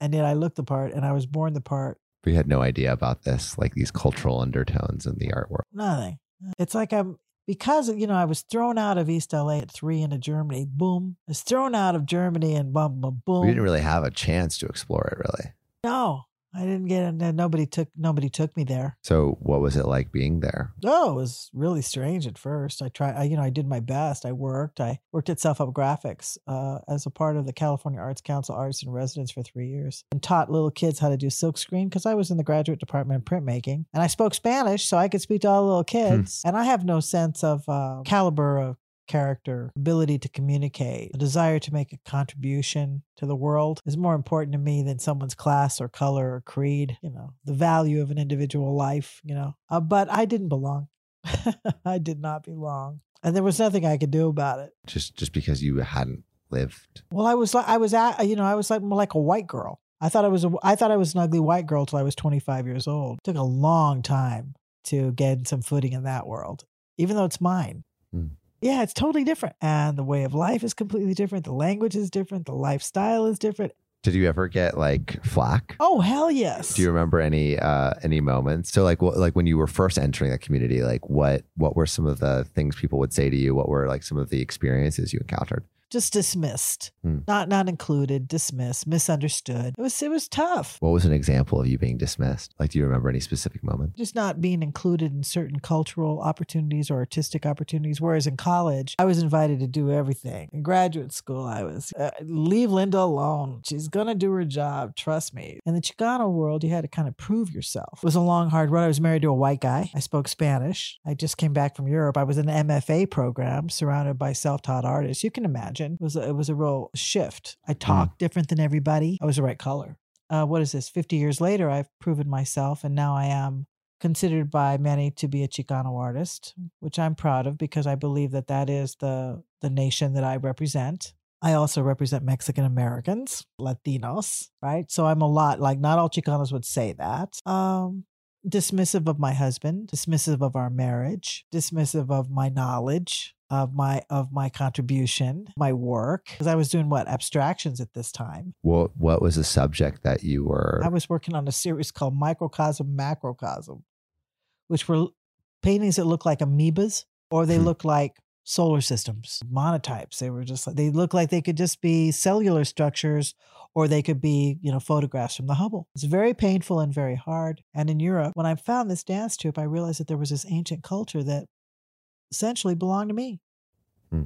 and yet I looked the part, and I was born the part. We had no idea about this, like these cultural undertones in the art world. Nothing. It's like I'm because you know I was thrown out of East LA at three into Germany. Boom, I was thrown out of Germany and boom, boom, boom. We didn't really have a chance to explore it, really. No, I didn't get it. Nobody took nobody took me there. So what was it like being there? Oh, it was really strange at first. I tried, I, you know, I did my best. I worked. I worked at Self Help Graphics uh, as a part of the California Arts Council Artists in Residence for three years, and taught little kids how to do silkscreen because I was in the graduate department of printmaking, and I spoke Spanish, so I could speak to all the little kids. Hmm. And I have no sense of uh, caliber of character, ability to communicate, a desire to make a contribution to the world is more important to me than someone's class or color or creed, you know, the value of an individual life, you know. Uh, but I didn't belong. I did not belong. And there was nothing I could do about it. Just just because you hadn't lived. Well, I was like I was at you know, I was like more like a white girl. I thought I was a I thought I was an ugly white girl till I was 25 years old. It took a long time to get some footing in that world, even though it's mine. Mm yeah, it's totally different. And the way of life is completely different. The language is different. The lifestyle is different. Did you ever get like flack? Oh hell yes. Do you remember any uh any moments? So like what like when you were first entering that community, like what what were some of the things people would say to you? What were like some of the experiences you encountered? Just dismissed, hmm. not not included, dismissed, misunderstood. It was it was tough. What was an example of you being dismissed? Like, do you remember any specific moment? Just not being included in certain cultural opportunities or artistic opportunities. Whereas in college, I was invited to do everything. In graduate school, I was uh, leave Linda alone. She's gonna do her job. Trust me. In the Chicano world, you had to kind of prove yourself. It was a long, hard road. I was married to a white guy. I spoke Spanish. I just came back from Europe. I was in an MFA program surrounded by self-taught artists. You can imagine It was a, it was a real shift. I talked mm. different than everybody. I was the right color. Uh, what is this? 50 years later, I've proven myself, and now I am considered by many to be a Chicano artist, which I'm proud of because I believe that that is the the nation that I represent. I also represent Mexican Americans, Latinos, right? So I'm a lot like not all Chicanos would say that. Um, dismissive of my husband, dismissive of our marriage, dismissive of my knowledge, of my of my contribution, my work, because I was doing what abstractions at this time. What what was the subject that you were? I was working on a series called Microcosm Macrocosm, which were paintings that look like amoebas or they hmm. look like solar systems, monotypes. They were just like they look like they could just be cellular structures or they could be, you know, photographs from the Hubble. It's very painful and very hard. And in Europe, when I found this dance troupe, I realized that there was this ancient culture that essentially belonged to me. Hmm.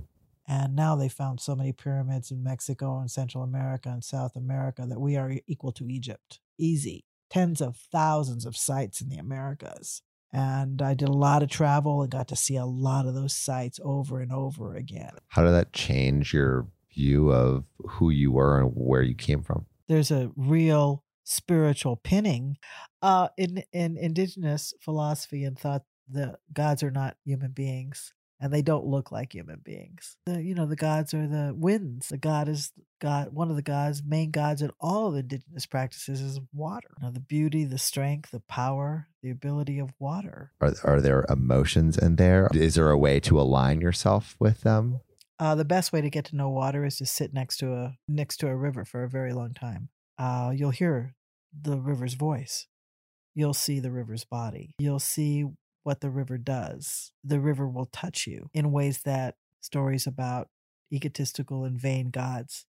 And now they found so many pyramids in Mexico and Central America and South America that we are equal to Egypt. Easy. Tens of thousands of sites in the Americas. And I did a lot of travel and got to see a lot of those sites over and over again. How did that change your view of who you were and where you came from? There's a real spiritual pinning uh, in in indigenous philosophy and thought the gods are not human beings and they don't look like human beings. The, you know, the gods are the winds. The god is God. One of the gods, main gods in all of indigenous practices is water. You know, the beauty, the strength, the power, the ability of water. Are, are there emotions in there? Is there a way to align yourself with them? Uh, the best way to get to know water is to sit next to a next to a river for a very long time. Uh, you'll hear the river's voice. You'll see the river's body. You'll see what the river does. The river will touch you in ways that stories about egotistical and vain gods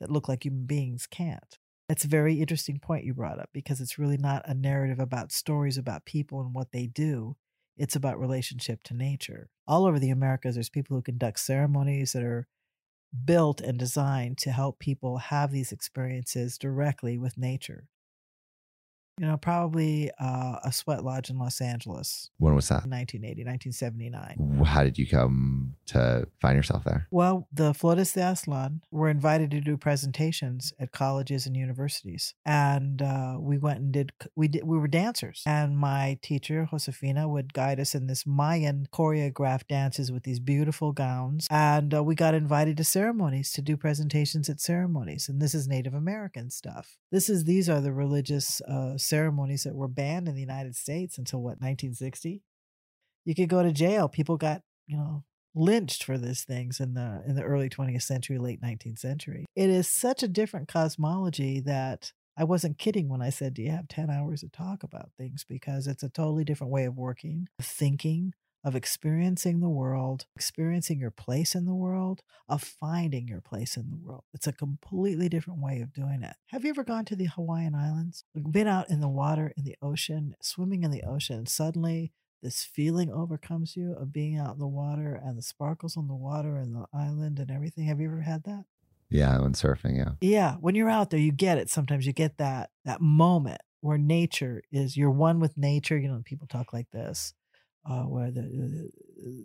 that look like human beings can't. That's a very interesting point you brought up because it's really not a narrative about stories about people and what they do. It's about relationship to nature. All over the Americas, there's people who conduct ceremonies that are built and designed to help people have these experiences directly with nature. You know, probably uh, a sweat lodge in Los Angeles. When was that? 1980, 1979. How did you come to find yourself there? Well, the Flores de Aztlan were invited to do presentations at colleges and universities, and uh, we went and did. We did. We were dancers, and my teacher Josefina would guide us in this Mayan choreographed dances with these beautiful gowns, and uh, we got invited to ceremonies to do presentations at ceremonies, and this is Native American stuff. This is these are the religious uh, ceremonies that were banned in the United States until what 1960. You could go to jail. People got you know lynched for these things in the in the early 20th century, late 19th century. It is such a different cosmology that I wasn't kidding when I said, "Do you have 10 hours to talk about things?" Because it's a totally different way of working, of thinking, of experiencing the world, experiencing your place in the world, of finding your place in the world. It's a completely different way of doing it. Have you ever gone to the Hawaiian Islands? Been out in the water, in the ocean, swimming in the ocean, and suddenly this feeling overcomes you of being out in the water and the sparkles on the water and the island and everything. Have you ever had that? Yeah, when surfing. Yeah. Yeah. When you're out there, you get it. Sometimes you get that that moment where nature is you're one with nature. You know, people talk like this uh, where the,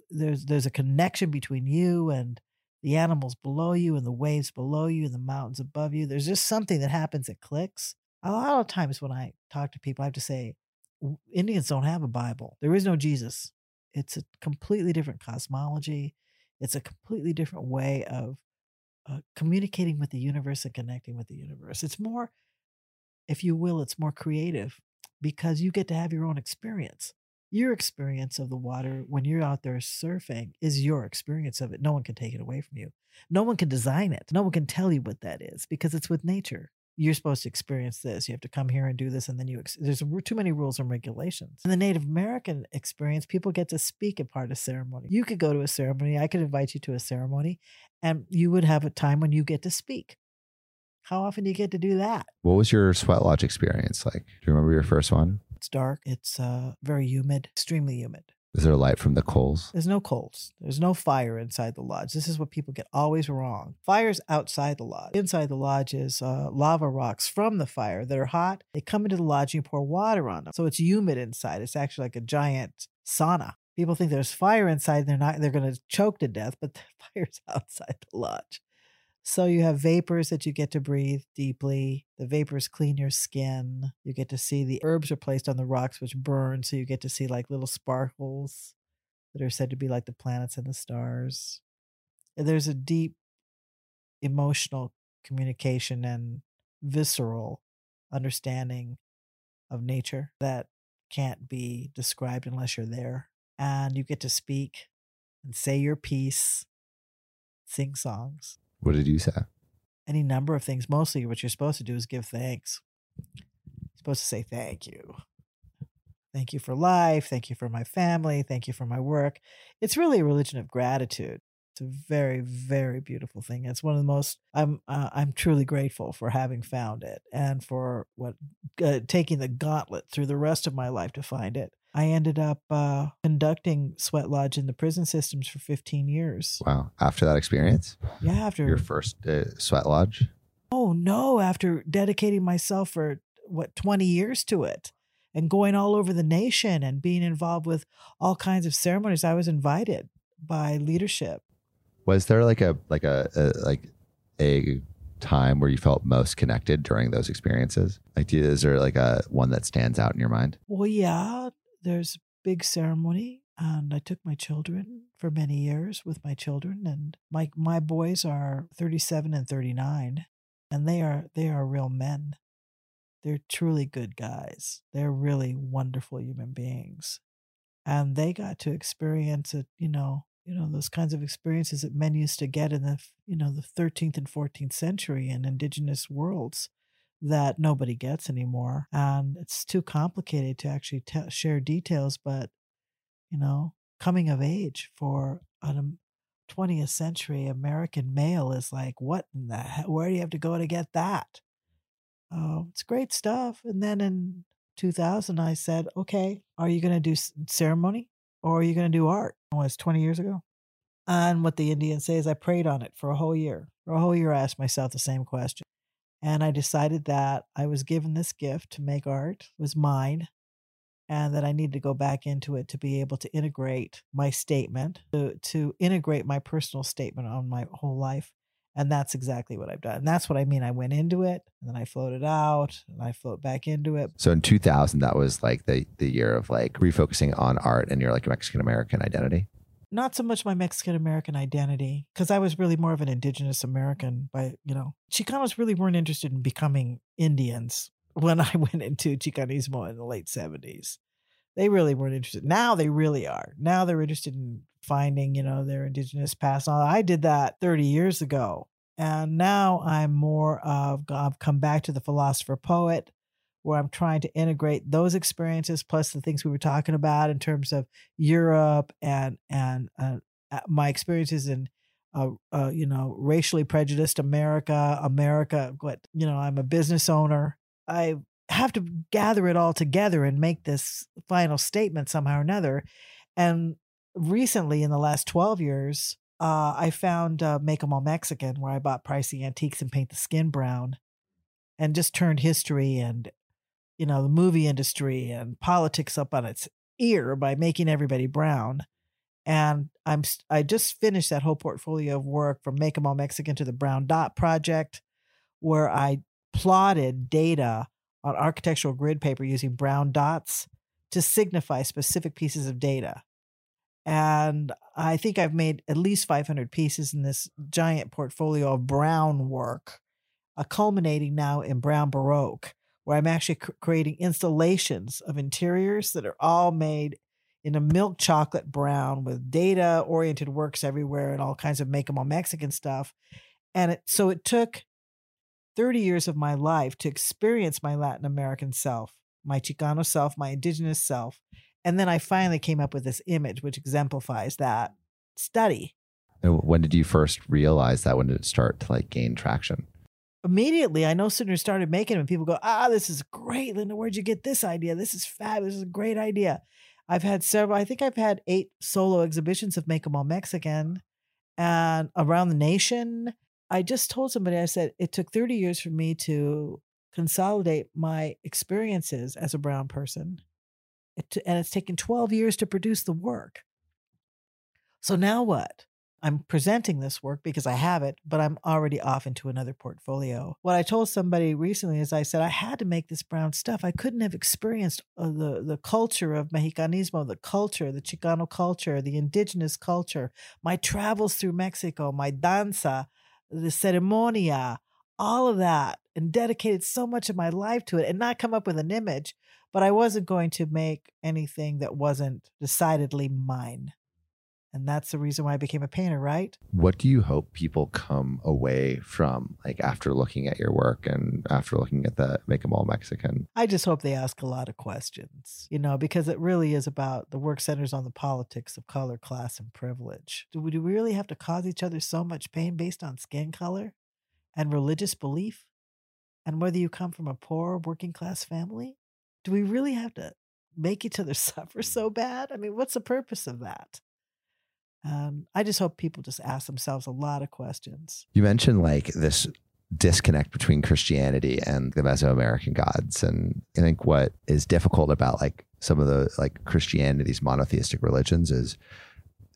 there's there's a connection between you and the animals below you and the waves below you and the mountains above you. There's just something that happens that clicks. A lot of times when I talk to people, I have to say, Indians don't have a Bible. There is no Jesus. It's a completely different cosmology. It's a completely different way of uh, communicating with the universe and connecting with the universe. It's more, if you will, it's more creative because you get to have your own experience your experience of the water when you're out there surfing is your experience of it. No one can take it away from you. No one can design it. No one can tell you what that is because it's with nature. You're supposed to experience this. You have to come here and do this, and then you. Ex- there's too many rules and regulations. In the Native American experience, people get to speak at part of ceremony. You could go to a ceremony. I could invite you to a ceremony, and you would have a time when you get to speak. How often do you get to do that? What was your sweat lodge experience like? Do you remember your first one? It's dark. It's uh, very humid, extremely humid. Is there light from the coals? There's no coals. There's no fire inside the lodge. This is what people get always wrong. Fire's outside the lodge. Inside the lodge is uh, lava rocks from the fire that are hot. They come into the lodge and you pour water on them. So it's humid inside. It's actually like a giant sauna. People think there's fire inside. They're not. They're going to choke to death, but the fire's outside the lodge. So you have vapors that you get to breathe deeply. The vapors clean your skin. You get to see the herbs are placed on the rocks, which burn. So you get to see like little sparkles that are said to be like the planets and the stars. And there's a deep emotional communication and visceral understanding of nature that can't be described unless you're there. And you get to speak and say your piece, sing songs. What did you say? Any number of things. Mostly what you're supposed to do is give thanks. You're supposed to say thank you. Thank you for life. Thank you for my family. Thank you for my work. It's really a religion of gratitude. It's a very, very beautiful thing. It's one of the most. I'm uh, I'm truly grateful for having found it and for what uh, taking the gauntlet through the rest of my life to find it. I ended up uh, conducting Sweat Lodge in the prison systems for 15 years. Wow. After that experience, Yeah, after your first uh, sweat lodge. Oh no, after dedicating myself for what 20 years to it and going all over the nation and being involved with all kinds of ceremonies, I was invited by leadership. Was there like a like a, a like a time where you felt most connected during those experiences? Like, do you, is there like a one that stands out in your mind? Well, yeah, there's big ceremony and I took my children for many years with my children and my my boys are 37 and 39 and they are they are real men. They're truly good guys. They're really wonderful human beings. And they got to experience it, you know, you know, those kinds of experiences that men used to get in the, you know, the 13th and 14th century in indigenous worlds that nobody gets anymore. And it's too complicated to actually te- share details, but, you know, coming of age for an 20th century American male is like, what in the hell? Where do you have to go to get that? Oh, it's great stuff. And then in 2000, I said, okay, are you going to do ceremony or are you going to do art? It was 20 years ago. And what the Indians say is I prayed on it for a whole year. For a whole year, I asked myself the same question. And I decided that I was given this gift to make art, was mine, and that I needed to go back into it to be able to integrate my statement, to, to integrate my personal statement on my whole life. And that's exactly what I've done. And that's what I mean. I went into it and then I floated out and I float back into it. So in 2000, that was like the the year of like refocusing on art and your like Mexican American identity. Not so much my Mexican American identity, because I was really more of an indigenous American by, you know, Chicanos really weren't interested in becoming Indians when I went into Chicanismo in the late 70s. They really weren't interested. Now they really are. Now they're interested in finding, you know, their indigenous past. I did that 30 years ago. And now I'm more of, I've come back to the philosopher poet where I'm trying to integrate those experiences plus the things we were talking about in terms of Europe and and uh, uh, my experiences in uh, uh, you know racially prejudiced America, America. What you know, I'm a business owner. I have to gather it all together and make this final statement somehow or another. And recently, in the last 12 years, uh, I found uh, Make 'em All Mexican, where I bought pricey antiques and paint the skin brown, and just turned history and you know the movie industry and politics up on its ear by making everybody brown and i'm i just finished that whole portfolio of work from make 'em all mexican to the brown dot project where i plotted data on architectural grid paper using brown dots to signify specific pieces of data. And i think i've made at least 500 pieces in this giant portfolio of brown work uh, culminating now in brown baroque where I'm actually cr- creating installations of interiors that are all made in a milk chocolate brown with data oriented works everywhere and all kinds of make them all Mexican stuff. And it, so it took 30 years of my life to experience my Latin American self, my Chicano self, my indigenous self. And then I finally came up with this image which exemplifies that study. When did you first realize that? When did it start to like gain traction? Immediately I no sooner started making them, people go, ah, this is great, Linda. Where'd you get this idea? This is fab. This is a great idea. I've had several, I think I've had eight solo exhibitions of Make 'em All Mexican and around the nation. I just told somebody, I said, it took 30 years for me to consolidate my experiences as a brown person. It, t- and it's taken 12 years to produce the work. So now what? I'm presenting this work because I have it, but I'm already off into another portfolio. What I told somebody recently is I said I had to make this brown stuff. I couldn't have experienced uh, the the culture of Mexicanismo, the culture, the Chicano culture, the indigenous culture, my travels through Mexico, my danza, the ceremonia, all of that, and dedicated so much of my life to it and not come up with an image. But I wasn't going to make anything that wasn't decidedly mine. And that's the reason why I became a painter, right? What do you hope people come away from, like after looking at your work and after looking at the Make 'em All Mexican? I just hope they ask a lot of questions, you know, because it really is about the work centers on the politics of color, class, and privilege. Do we, do we really have to cause each other so much pain based on skin color and religious belief? And whether you come from a poor working class family? Do we really have to make each other suffer so bad? I mean, what's the purpose of that? Um, I just hope people just ask themselves a lot of questions. You mentioned like this disconnect between Christianity and the Mesoamerican gods. And I think what is difficult about like some of the like Christianity's monotheistic religions is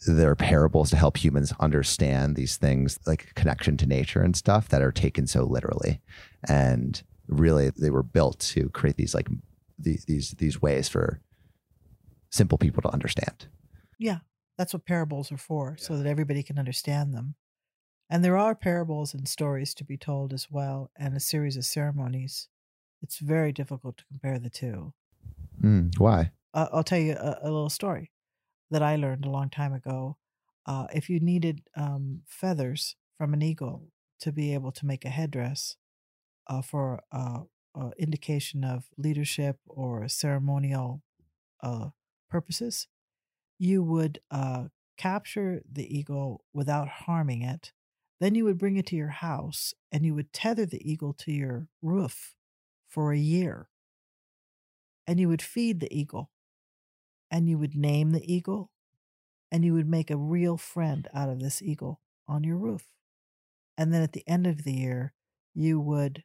there are parables to help humans understand these things like connection to nature and stuff that are taken so literally. And really they were built to create these like these these these ways for simple people to understand. Yeah, that's what parables are for, so that everybody can understand them. And there are parables and stories to be told as well, and a series of ceremonies. It's very difficult to compare the two. Mm, why? Uh, I'll tell you a, a, little story that I learned a long time ago. Uh, if you needed um, feathers from an eagle to be able to make a headdress uh, for uh, indication of leadership or ceremonial uh, purposes, you would uh, capture the eagle without harming it. Then you would bring it to your house and you would tether the eagle to your roof for a year. And you would feed the eagle and you would name the eagle and you would make a real friend out of this eagle on your roof. And then at the end of the year, you would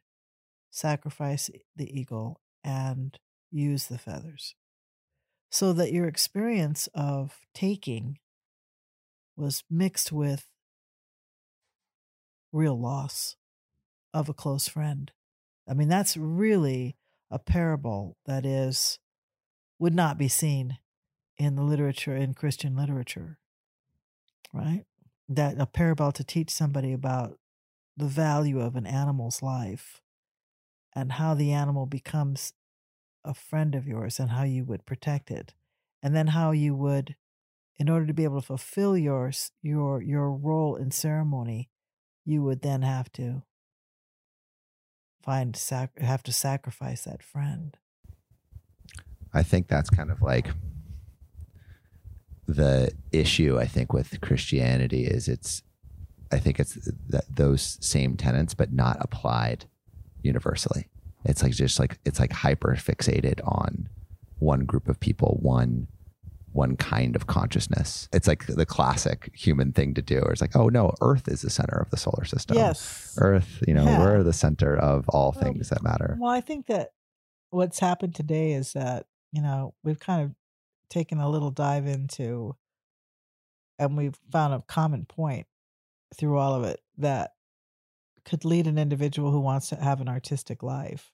sacrifice the eagle and use the feathers so that your experience of taking was mixed with real loss of a close friend. I mean, that's really a parable that is would not be seen in the literature in Christian literature. Right? That a parable to teach somebody about the value of an animal's life and how the animal becomes a friend of yours and how you would protect it and then how you would in order to be able to fulfill your your your role in ceremony you would then have to find sac- have to sacrifice that friend. I think that's kind of like the issue i think with christianity is it's i think it's uh, that those same tenets but not applied universally it's like just like it's like hyper fixated on one group of people, one one kind of consciousness. It's like the classic human thing to do. It's like, oh no, Earth is the center of the solar system. Yes. Earth, you know, yeah. we're the center of all things that matter. Well, I think that what's happened today is that, you know, we've kind of taken a little dive into and we've found a common point through all of it that could lead an individual who wants to have an artistic life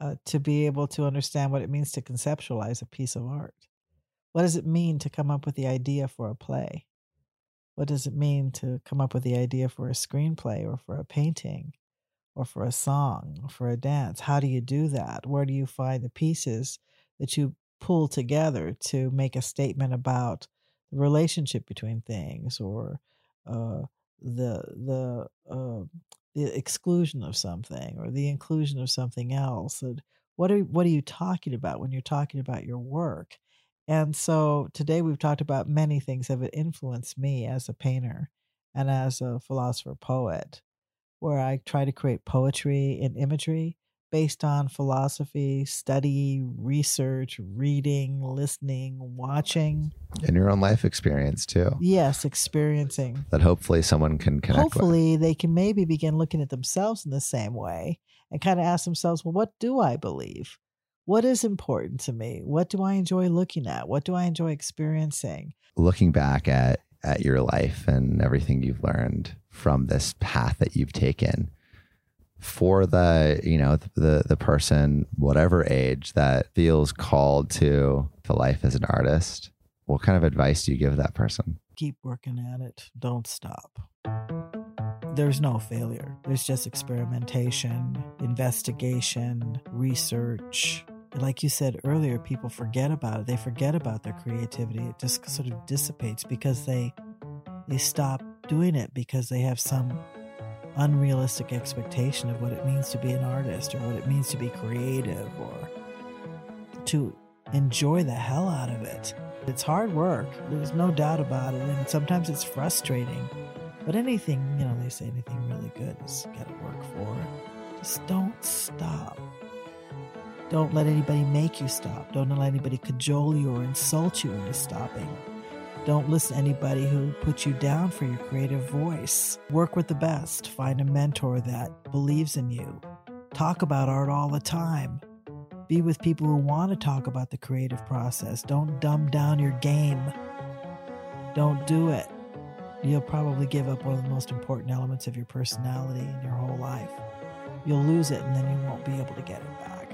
uh, to be able to understand what it means to conceptualize a piece of art. What does it mean to come up with the idea for a play? What does it mean to come up with the idea for a screenplay or for a painting or for a song or for a dance? How do you do that? Where do you find the pieces that you pull together to make a statement about the relationship between things or uh, the the uh, the exclusion of something or the inclusion of something else. And what are what are you talking about when you're talking about your work? And so today we've talked about many things that have influenced me as a painter and as a philosopher poet, where I try to create poetry and imagery based on philosophy, study, research, reading, listening, watching. And your own life experience too. Yes, experiencing. That hopefully someone can connect Hopefully with. they can maybe begin looking at themselves in the same way and kind of ask themselves, well, what do I believe? What is important to me? What do I enjoy looking at? What do I enjoy experiencing? Looking back at at your life and everything you've learned from this path that you've taken, for the you know the the person whatever age that feels called to to life as an artist what kind of advice do you give that person? Keep working at it. Don't stop. There's no failure. There's just experimentation investigation research. Like you said earlier, people forget about it. They forget about their creativity. It just sort of dissipates because they they stop doing it because they have some unrealistic expectation of what it means to be an artist or what it means to be creative or to enjoy the hell out of it. It's hard work. There's no doubt about it. And sometimes it's frustrating. But anything, you know, they say anything really good is got to work for it. Just don't stop. Don't let anybody make you stop. Don't let anybody cajole you or insult you into stopping. Don't listen to anybody who puts you down for your creative voice. Work with the best. Find a mentor that believes in you. Talk about art all the time. Be with people who want to talk about the creative process. Don't dumb down your game. Don't do it. You'll probably give up one of the most important elements of your personality in your whole life. You'll lose it and then you won't be able to get it back.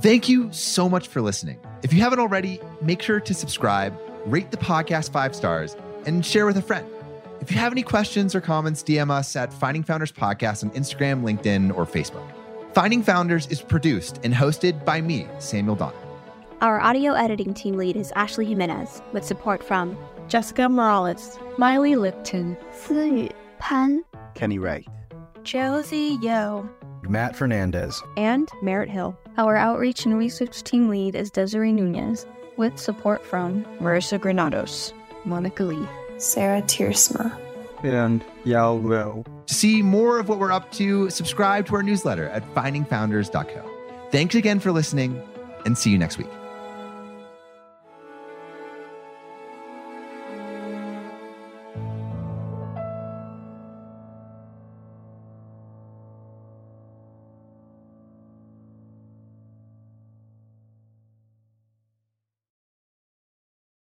Thank you so much for listening. If you haven't already, make sure to subscribe, rate the podcast five stars, and share with a friend. If you have any questions or comments, DM us at Finding Founders Podcast on Instagram, LinkedIn, or Facebook. Finding Founders is produced and hosted by me, Samuel Don. Our audio editing team lead is Ashley Jimenez, with support from Jessica Morales, Miley Lipton, Siyu Pan, Kenny Wright, Josie Yo, Matt Fernandez, and Merritt Hill. Our outreach and research team lead is Desiree Nunez, with support from Marissa Granados, Monica Lee, Sarah Tiersma, and Yao Liu. To see more of what we're up to, subscribe to our newsletter at findingfounders.co. Thanks again for listening, and see you next week.